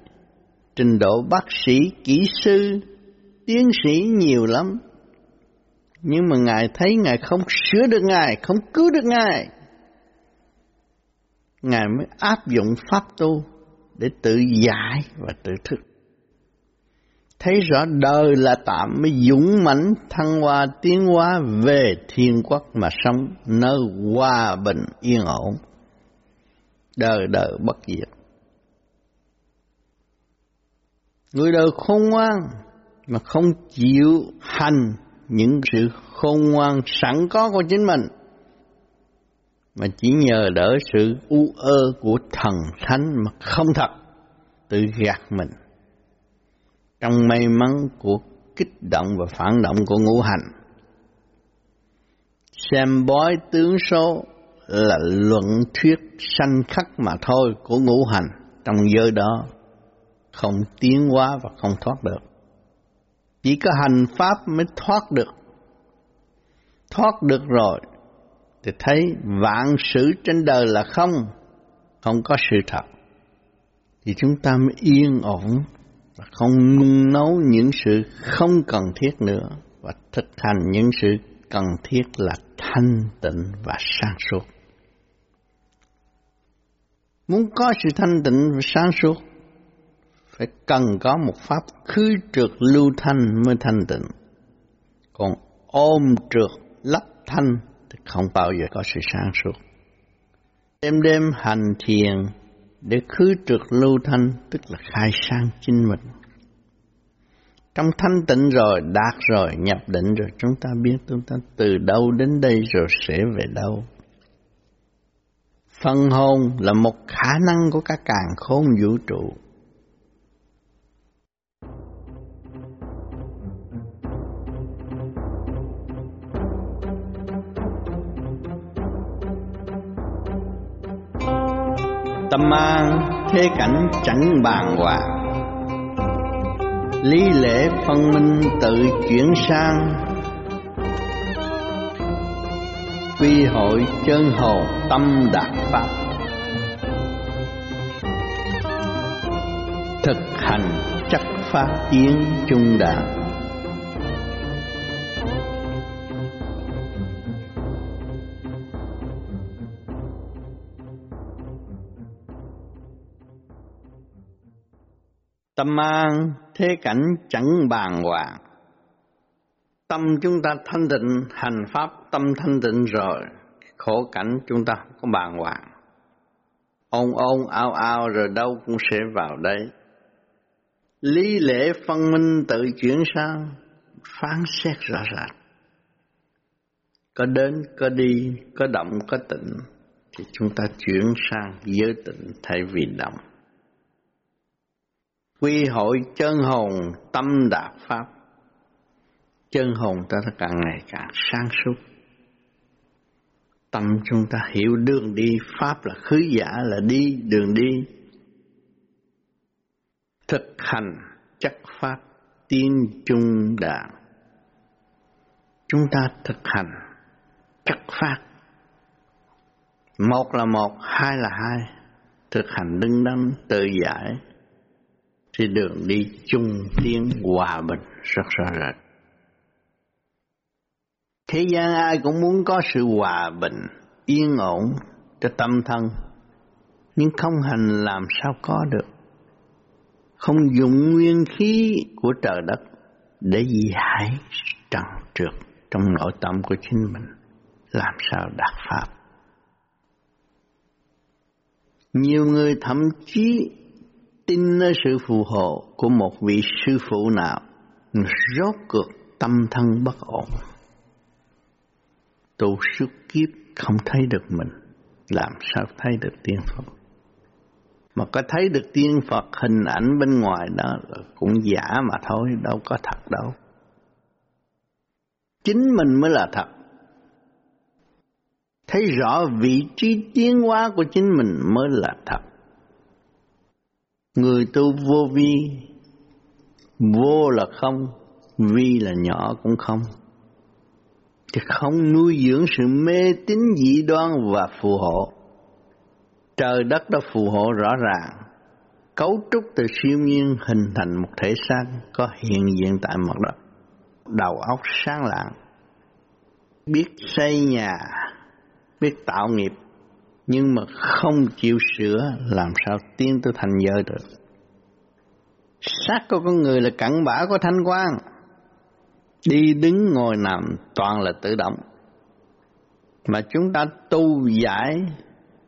trình độ bác sĩ, kỹ sư, tiến sĩ nhiều lắm. Nhưng mà Ngài thấy Ngài không sửa được Ngài, không cứu được Ngài. Ngài mới áp dụng pháp tu để tự giải và tự thức. Thấy rõ đời là tạm mới dũng mãnh, thăng hoa tiến hóa, về thiên quốc mà sống, nơi hòa bình, yên ổn. Đời đời bất diệt. Người đời khôn ngoan mà không chịu hành những sự khôn ngoan sẵn có của chính mình mà chỉ nhờ đỡ sự u ơ của thần thánh mà không thật tự gạt mình trong may mắn của kích động và phản động của ngũ hành. Xem bói tướng số là luận thuyết sanh khắc mà thôi của ngũ hành trong giới đó, không tiến hóa và không thoát được. Chỉ có hành pháp mới thoát được. Thoát được rồi thì thấy vạn sự trên đời là không, không có sự thật. Thì chúng ta mới yên ổn và không nung nấu những sự không cần thiết nữa và thực hành những sự cần thiết là thanh tịnh và sáng suốt. Muốn có sự thanh tịnh và sáng suốt phải cần có một pháp khứ trượt lưu thanh mới thanh tịnh. Còn ôm trượt lấp thanh thì không bao giờ có sự sáng suốt. Đêm đêm hành thiền để khứ trượt lưu thanh tức là khai sang chính mình. Trong thanh tịnh rồi, đạt rồi, nhập định rồi, chúng ta biết chúng ta từ đâu đến đây rồi sẽ về đâu. phần hồn là một khả năng của các càng khôn vũ trụ. Tâm mang thế cảnh chẳng bàn hoàng lý lễ phân minh tự chuyển sang. Quy hội chân hồn tâm đạt pháp thực hành chắc phát tiến trung đạo Tâm an thế cảnh chẳng bàn hoàng. Tâm chúng ta thanh tịnh, hành pháp tâm thanh tịnh rồi, khổ cảnh chúng ta không có bàn hoàng. Ôn ôn ao ao rồi đâu cũng sẽ vào đây. Lý lễ phân minh tự chuyển sang, phán xét rõ ràng. Có đến, có đi, có động, có tịnh, thì chúng ta chuyển sang giới tịnh thay vì động quy hội chân hồn tâm đạt pháp. Chân hồn ta càng ngày càng sáng suốt. Tâm chúng ta hiểu đường đi pháp là khứ giả, là đi, đường đi. Thực hành chắc pháp, tiên trung đạo chúng ta thực hành chắc pháp. Một là một, hai là hai. Thực hành đứng đắn, tự giải thì đường đi chung tiến hòa bình rất rõ rệt. Thế gian ai cũng muốn có sự hòa bình, yên ổn cho tâm thân, nhưng không hành làm sao có được. Không dùng nguyên khí của trời đất để giải trần trượt trong nội tâm của chính mình, làm sao đạt pháp. Nhiều người thậm chí tin nơi sự phù hộ của một vị sư phụ nào rốt cuộc tâm thân bất ổn. Tu suốt kiếp không thấy được mình, làm sao thấy được tiên Phật? Mà có thấy được tiên Phật hình ảnh bên ngoài đó cũng giả mà thôi, đâu có thật đâu. Chính mình mới là thật. Thấy rõ vị trí tiến hóa của chính mình mới là thật. Người tu vô vi, vô là không, vi là nhỏ cũng không. Thì không nuôi dưỡng sự mê tín dị đoan và phù hộ. Trời đất đã phù hộ rõ ràng, cấu trúc từ siêu nhiên hình thành một thể xác có hiện diện tại mặt đất. Đầu óc sáng lạng, biết xây nhà, biết tạo nghiệp, nhưng mà không chịu sửa làm sao tiến tới thành giới được. Xác của con người là cặn bã của thanh quan, đi đứng ngồi nằm toàn là tự động. Mà chúng ta tu giải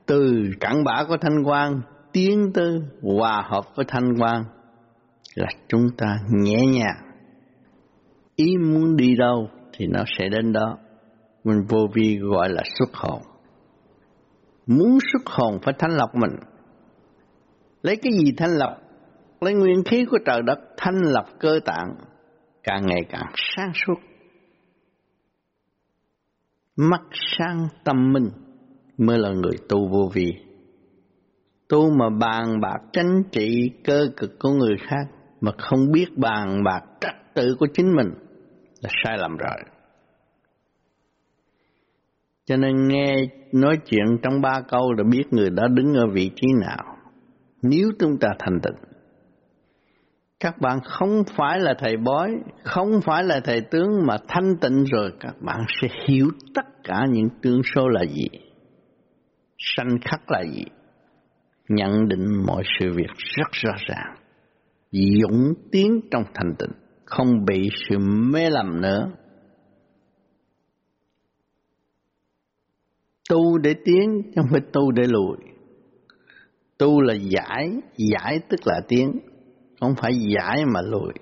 từ cặn bã của thanh quan tiến tới hòa hợp với thanh quan là chúng ta nhẹ nhàng. Ý muốn đi đâu thì nó sẽ đến đó. Mình vô vi gọi là xuất hồn. Muốn xuất hồn phải thanh lọc mình. Lấy cái gì thanh lọc? Lấy nguyên khí của trời đất thanh lọc cơ tạng, càng ngày càng sáng suốt. Mắt sáng tâm minh mới là người tu vô vi. Tu mà bàn bạc tranh trị cơ cực của người khác mà không biết bàn bạc trật tự của chính mình là sai lầm rồi. Cho nên nghe nói chuyện trong ba câu là biết người đó đứng ở vị trí nào. Nếu chúng ta thành tịnh, các bạn không phải là thầy bói, không phải là thầy tướng mà thanh tịnh rồi các bạn sẽ hiểu tất cả những tương số là gì, sanh khắc là gì, nhận định mọi sự việc rất rõ ràng, dũng tiến trong thanh tịnh, không bị sự mê lầm nữa. Tu để tiến, không phải tu để lùi. Tu là giải, giải tức là tiến, không phải giải mà lùi.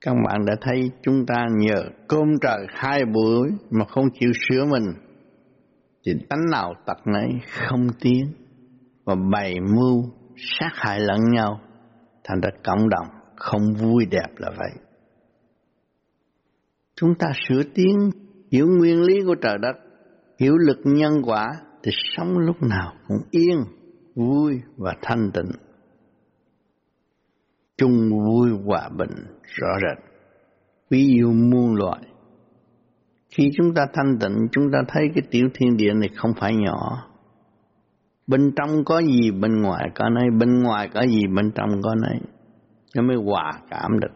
Các bạn đã thấy chúng ta nhờ cơm trời hai buổi mà không chịu sửa mình, thì tánh nào tật nấy không tiến và bày mưu sát hại lẫn nhau, thành ra cộng đồng không vui đẹp là vậy. Chúng ta sửa tiến, hiểu nguyên lý của trời đất, hiểu lực nhân quả, thì sống lúc nào cũng yên, vui và thanh tịnh. Chung vui hòa bình rõ rệt. Ví dụ muôn loại khi chúng ta thanh tịnh chúng ta thấy cái tiểu thiên địa này không phải nhỏ. Bên trong có gì bên ngoài có nấy. Bên ngoài có gì bên trong có nấy. Nó mới hòa cảm được.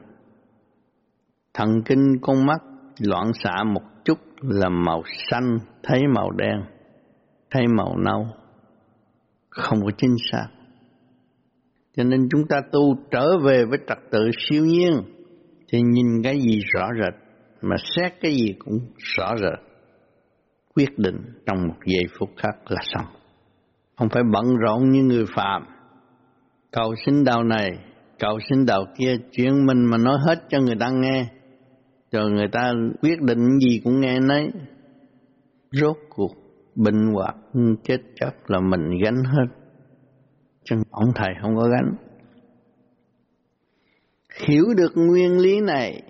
Thần kinh con mắt loạn xạ một là màu xanh thấy màu đen thấy màu nâu không có chính xác cho nên chúng ta tu trở về với trật tự siêu nhiên thì nhìn cái gì rõ rệt mà xét cái gì cũng rõ rệt. Quyết định trong một giây phút khác là xong. Không phải bận rộn như người phạm. Cầu xin đạo này, cầu xin đạo kia, chuyện mình mà nói hết cho người ta nghe. Rồi người ta quyết định gì cũng nghe nấy. Rốt cuộc, bệnh hoặc chết chắc là mình gánh hết. Chứ ông thầy không có gánh. Hiểu được nguyên lý này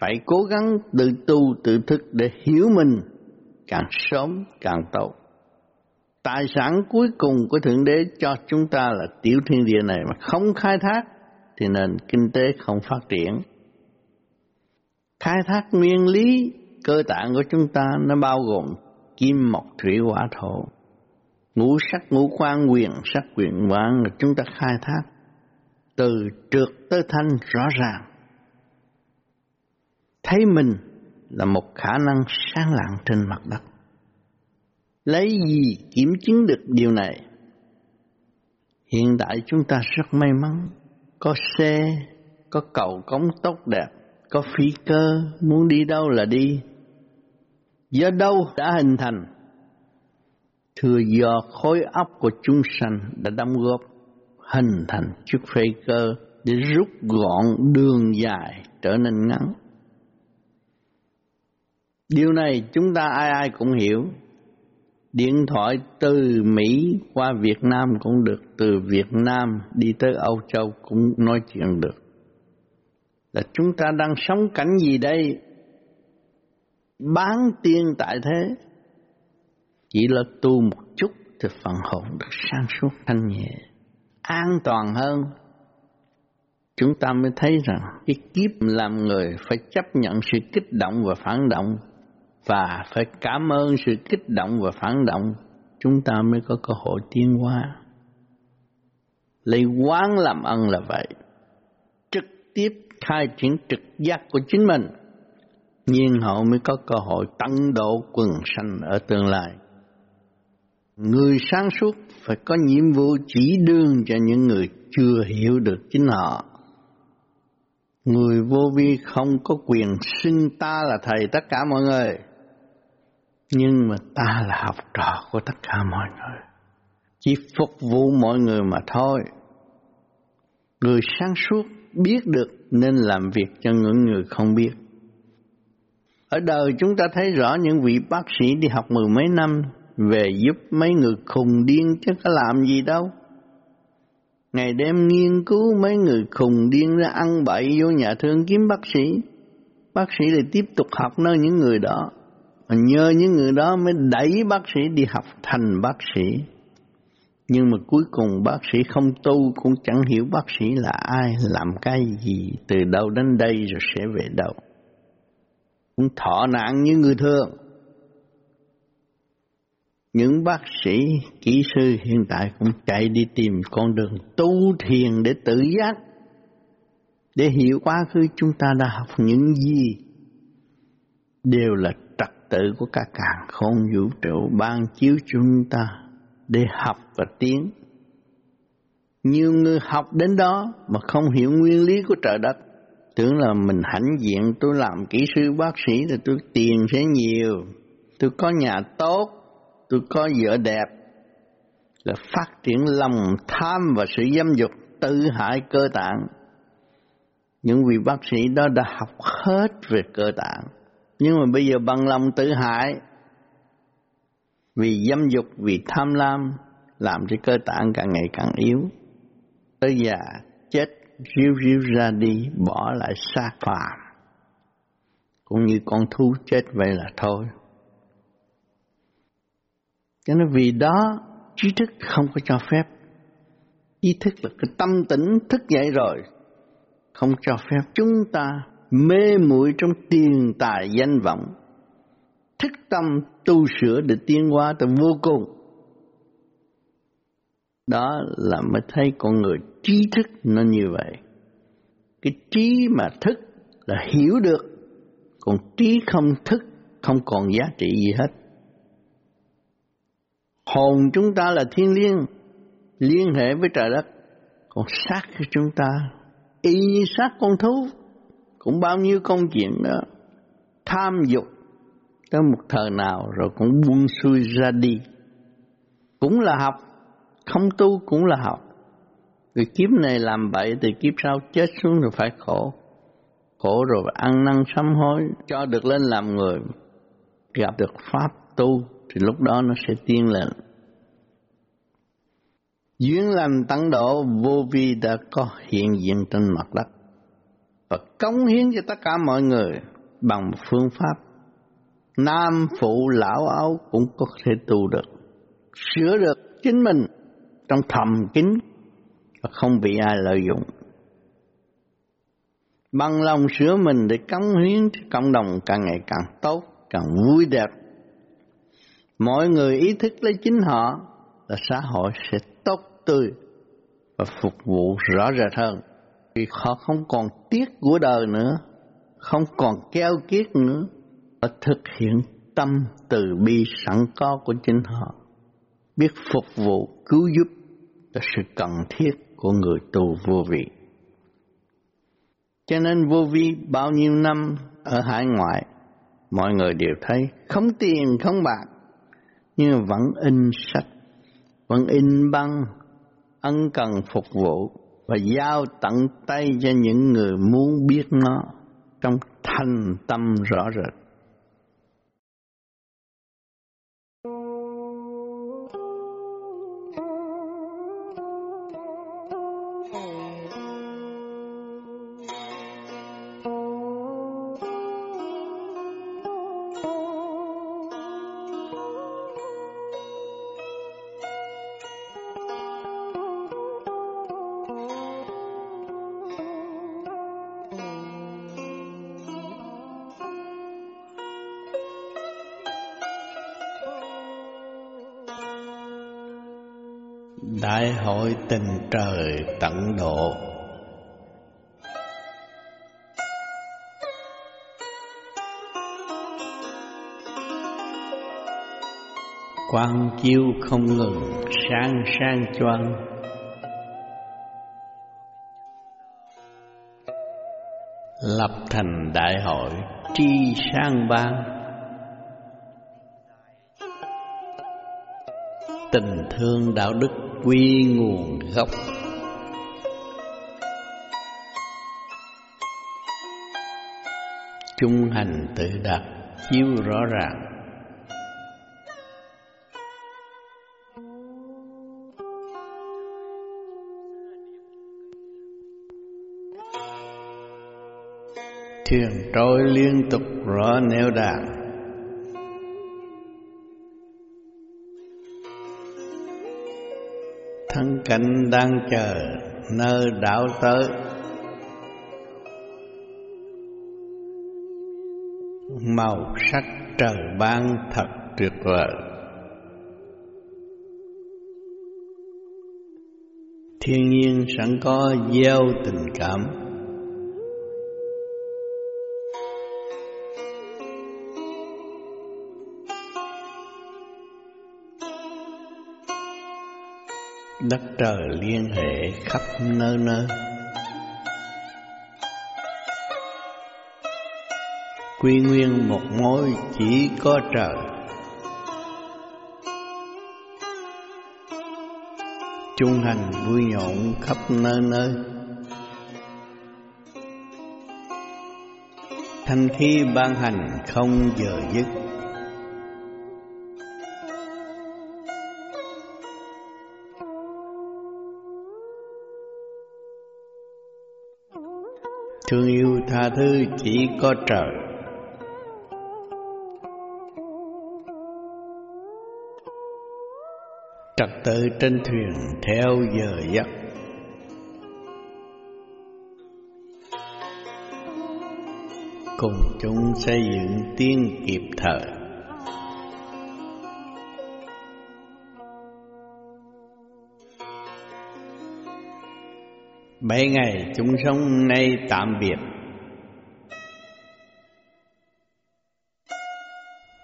phải cố gắng tự tu tự thức để hiểu mình càng sớm càng tốt. Tài sản cuối cùng của thượng đế cho chúng ta là tiểu thiên địa này mà không khai thác thì nền kinh tế không phát triển khai thác nguyên lý, cơ tạng của chúng ta nó bao gồm kim, mộc, thủy, hỏa, thổ. Ngũ sắc, ngũ quan, quyền sắc, quyền quán là chúng ta khai thác từ trượt tới thanh rõ ràng. Thấy mình là một khả năng sáng lạng trên mặt đất. Lấy gì kiểm chứng được điều này? Hiện tại chúng ta rất may mắn, có xe, có cầu cống tốt đẹp có phi cơ muốn đi đâu là đi do đâu đã hình thành thừa do khối óc của chúng sanh đã đóng góp hình thành chiếc phi cơ để rút gọn đường dài trở nên ngắn. Điều này chúng ta ai ai cũng hiểu. Điện thoại từ Mỹ qua Việt Nam cũng được, từ Việt Nam đi tới Âu Châu cũng nói chuyện được. Là chúng ta đang sống cảnh gì đây? Bán tiên tại thế. Chỉ là tu một chút thì phần hồn được sang suốt thanh nhẹ, an toàn hơn. Chúng ta mới thấy rằng cái kiếp làm người phải chấp nhận sự kích động và phản động và phải cảm ơn sự kích động và phản động chúng ta mới có cơ hội tiến hóa. Lấy quán làm ân là vậy. Trực tiếp khai triển trực giác của chính mình, nhiên hậu mới có cơ hội tăng độ quần sanh ở tương lai. Người sáng suốt phải có nhiệm vụ chỉ đường cho những người chưa hiểu được chính họ. Người vô vi không có quyền xưng ta là thầy tất cả mọi người. Nhưng mà ta là học trò của tất cả mọi người. Chỉ phục vụ mọi người mà thôi. Người sáng suốt biết được nên làm việc cho những người không biết. Ở đời chúng ta thấy rõ những vị bác sĩ đi học mười mấy năm, về giúp mấy người khùng điên chứ có làm gì đâu. Ngày đêm nghiên cứu mấy người khùng điên ra ăn bậy vô nhà thương kiếm bác sĩ. Bác sĩ lại tiếp tục học nơi những người đó. Mà nhờ những người đó mới đẩy bác sĩ đi học thành bác sĩ. Nhưng mà cuối cùng bác sĩ không tu cũng chẳng hiểu bác sĩ là ai, làm cái gì, từ đâu đến đây rồi sẽ về đâu. Cũng thọ nạn như người thường. Những bác sĩ, kỹ sư hiện tại cũng chạy đi tìm con đường tu thiền để tự giác, để hiểu quá khứ chúng ta đã học những gì, đều là trật tự của cả càng không vũ trụ ban chiếu chúng ta để học và tiến. Nhiều người học đến đó mà không hiểu nguyên lý của trời đất, tưởng là mình hãnh diện tôi làm kỹ sư bác sĩ thì tôi tiền sẽ nhiều, tôi có nhà tốt, tôi có vợ đẹp là phát triển lòng tham và sự dâm dục tự hại cơ tạng. Những vị bác sĩ đó đã học hết về cơ tạng, nhưng mà bây giờ bằng lòng tự hại vì dâm dục, vì tham lam làm cho cơ tạng càng ngày càng yếu. Tới già chết riu riu ra đi bỏ lại xa phàm cũng như con thú chết vậy là thôi cho nên vì đó trí thức không có cho phép. Ý thức là cái tâm tỉnh thức dậy rồi. Không cho phép chúng ta mê muội trong tiền tài danh vọng. Thức tâm tu sửa để tiến hóa tới vô cùng. Đó là mới thấy con người trí thức nó như vậy. Cái trí mà thức là hiểu được, còn trí không thức không còn giá trị gì hết. Hồn chúng ta là thiên liêng, liên hệ với trời đất. Còn xác của chúng ta, y như xác con thú, cũng bao nhiêu công chuyện đó. Tham dục, tới một thời nào rồi cũng buông xuôi ra đi. Cũng là học, không tu cũng là học. Người kiếp này làm bậy thì kiếp sau chết xuống rồi phải khổ. Khổ rồi ăn năn sám hối, cho được lên làm người. Gặp được Pháp tu thì lúc đó nó sẽ tiên lên. Duyên lành tăng độ vô vi đã có hiện diện trên mặt đất và cống hiến cho tất cả mọi người bằng phương pháp nam phụ lão áo cũng có thể tu được, sửa được chính mình trong thầm kín và không bị ai lợi dụng. Bằng lòng sửa mình để cống hiến cho cộng đồng càng ngày càng tốt, càng vui đẹp. Mọi người ý thức lấy chính họ là xã hội sẽ tốt tươi và phục vụ rõ rệt hơn. Vì họ không còn tiếc của đời nữa, không còn keo kiết nữa và thực hiện tâm từ bi sẵn có của chính họ, biết phục vụ, cứu giúp là sự cần thiết của người tu vô vị cho nên vô vi bao nhiêu năm ở hải ngoại, mọi người đều thấy không tiền, không bạc, nhưng vẫn in sách, vẫn in băng, ân cần phục vụ và giao tận tay cho những người muốn biết nó trong thành tâm rõ rệt. Đại hội tình trời tận độ. Quang chiếu không ngừng, sáng sang choang. Lập thành đại hội, tri sang ban. Tình thương đạo đức quy nguồn gốc. Trung hành tự đạt, chiếu rõ ràng. Thuyền trôi liên tục rõ neo đàn thân cảnh đang chờ nơi đảo tới. Màu sắc trời ban thật tuyệt vời. Thiên nhiên sẵn có gieo tình cảm. Đất trời liên hệ khắp nơi nơi. Quy nguyên một mối chỉ có trời. Trung hành vui nhộn khắp nơi nơi. Thanh khí ban hành không giờ dứt. Thương yêu tha thứ chỉ có trời. Trật tự trên thuyền theo giờ giấc. Cùng chúng xây dựng tiên kịp thời. Bảy ngày chúng sống nay tạm biệt.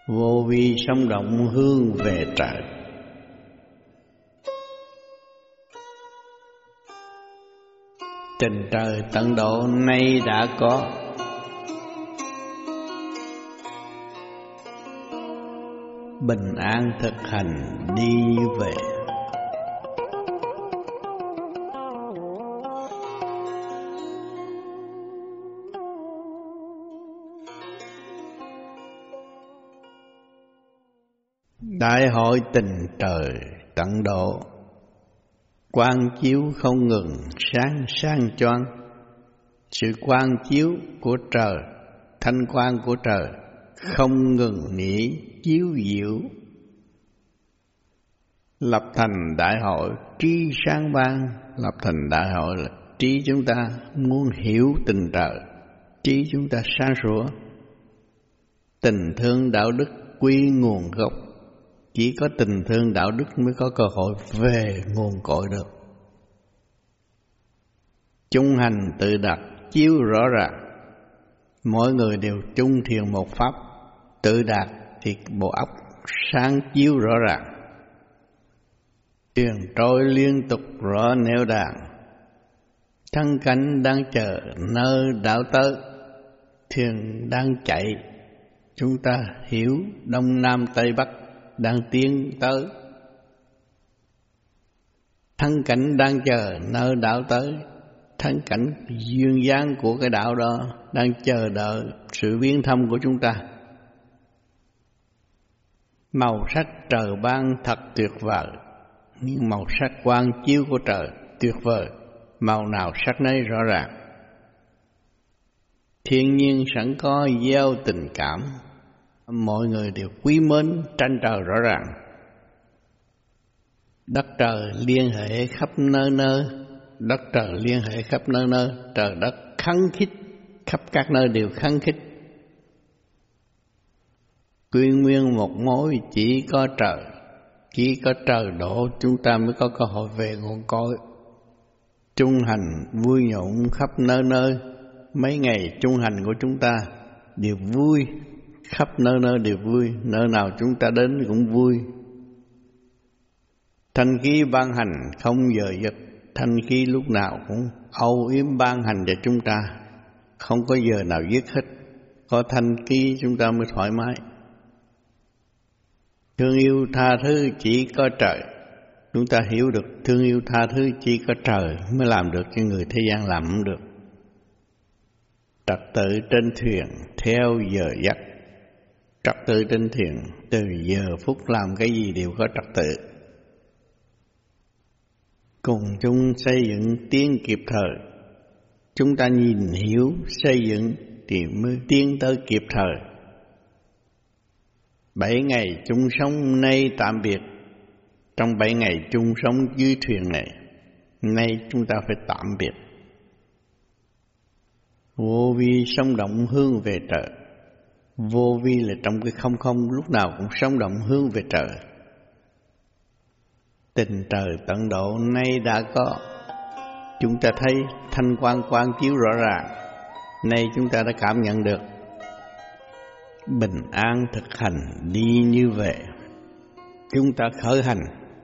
Vô vi sông động hương về trời. Tình trời tận độ nay đã có. Bình an thực hành đi về. Đại hội tình trời tận độ. Quang chiếu không ngừng sáng sang choang. Sự quang chiếu của trời, Thanh quang của trời Không ngừng nghỉ chiếu diệu. Lập thành đại hội tri sáng ban, Lập thành đại hội là trí chúng ta muốn hiểu tình trời Trí chúng ta sáng sủa. Tình thương đạo đức quy nguồn gốc chỉ có tình thương đạo đức mới có cơ hội về nguồn cội được. Trung hành tự đặt chiếu rõ ràng. Mỗi người đều chung thiền một pháp. Tự đạt thì bộ óc sáng chiếu rõ ràng. Thuyền trôi liên tục rõ nẻo đàn thân cảnh đang chờ nơi đảo tới thuyền đang chạy. Chúng ta hiểu đông nam tây bắc đang tiến tới thân cảnh đang chờ nơi đạo tới thân cảnh duyên dáng của cái đạo đó đang chờ đợi sự viếng thăm của chúng ta. Màu sắc trời ban thật tuyệt vời, nhưng màu sắc quang chiếu của trời tuyệt vời, màu nào sắc nấy rõ ràng. Thiên nhiên sẵn có gieo tình cảm, mọi người đều quý mến tranh trời rõ ràng. Đất trời liên hệ khắp nơi nơi, đất trời liên hệ khắp nơi nơi, trời đất khăng khít, khắp các nơi đều khăng khít. Quy nguyên một mối chỉ có trời, chỉ có trời đổ chúng ta mới có cơ hội về nguồn cội. Trung hành vui nhộn khắp nơi nơi, mấy ngày trung hành của chúng ta đều vui, khắp nơi nơi đều vui, nơi nào chúng ta đến cũng vui. Thanh khí ban hành không giờ giật, thanh khí lúc nào cũng âu yếm ban hành cho chúng ta, không có giờ nào dứt hết. Có thanh khí chúng ta mới thoải mái. Thương yêu tha thứ chỉ có trời. Chúng ta hiểu được thương yêu tha thứ chỉ có trời mới làm được cho người thế gian làm không được. Trật tự trên thuyền theo giờ giấc. Trật tự trên thuyền từ giờ phút làm cái gì đều có trật tự. Cùng chung xây dựng tiến kịp thời. Chúng ta nhìn hiểu xây dựng thì mới tiến tới kịp thời Bảy ngày chung sống nay tạm biệt Trong bảy ngày chung sống dưới thuyền này, Nay chúng ta phải tạm biệt Vô vi sống động hương về trời Vô vi là trong cái không không, lúc nào cũng sống động hướng về trời. Tình trời tận độ nay đã có. Chúng ta thấy thanh quan quan chiếu rõ ràng. Nay chúng ta đã cảm nhận được. Bình an thực hành đi như vậy. Chúng ta khởi hành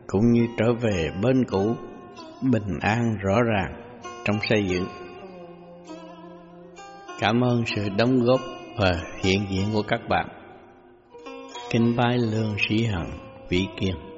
cũng như trở về bên cũ. Bình an rõ ràng trong xây dựng. Cảm ơn sự đóng góp và hiện diện của các bạn. Kinh bái lương sĩ hằng vĩ kiên.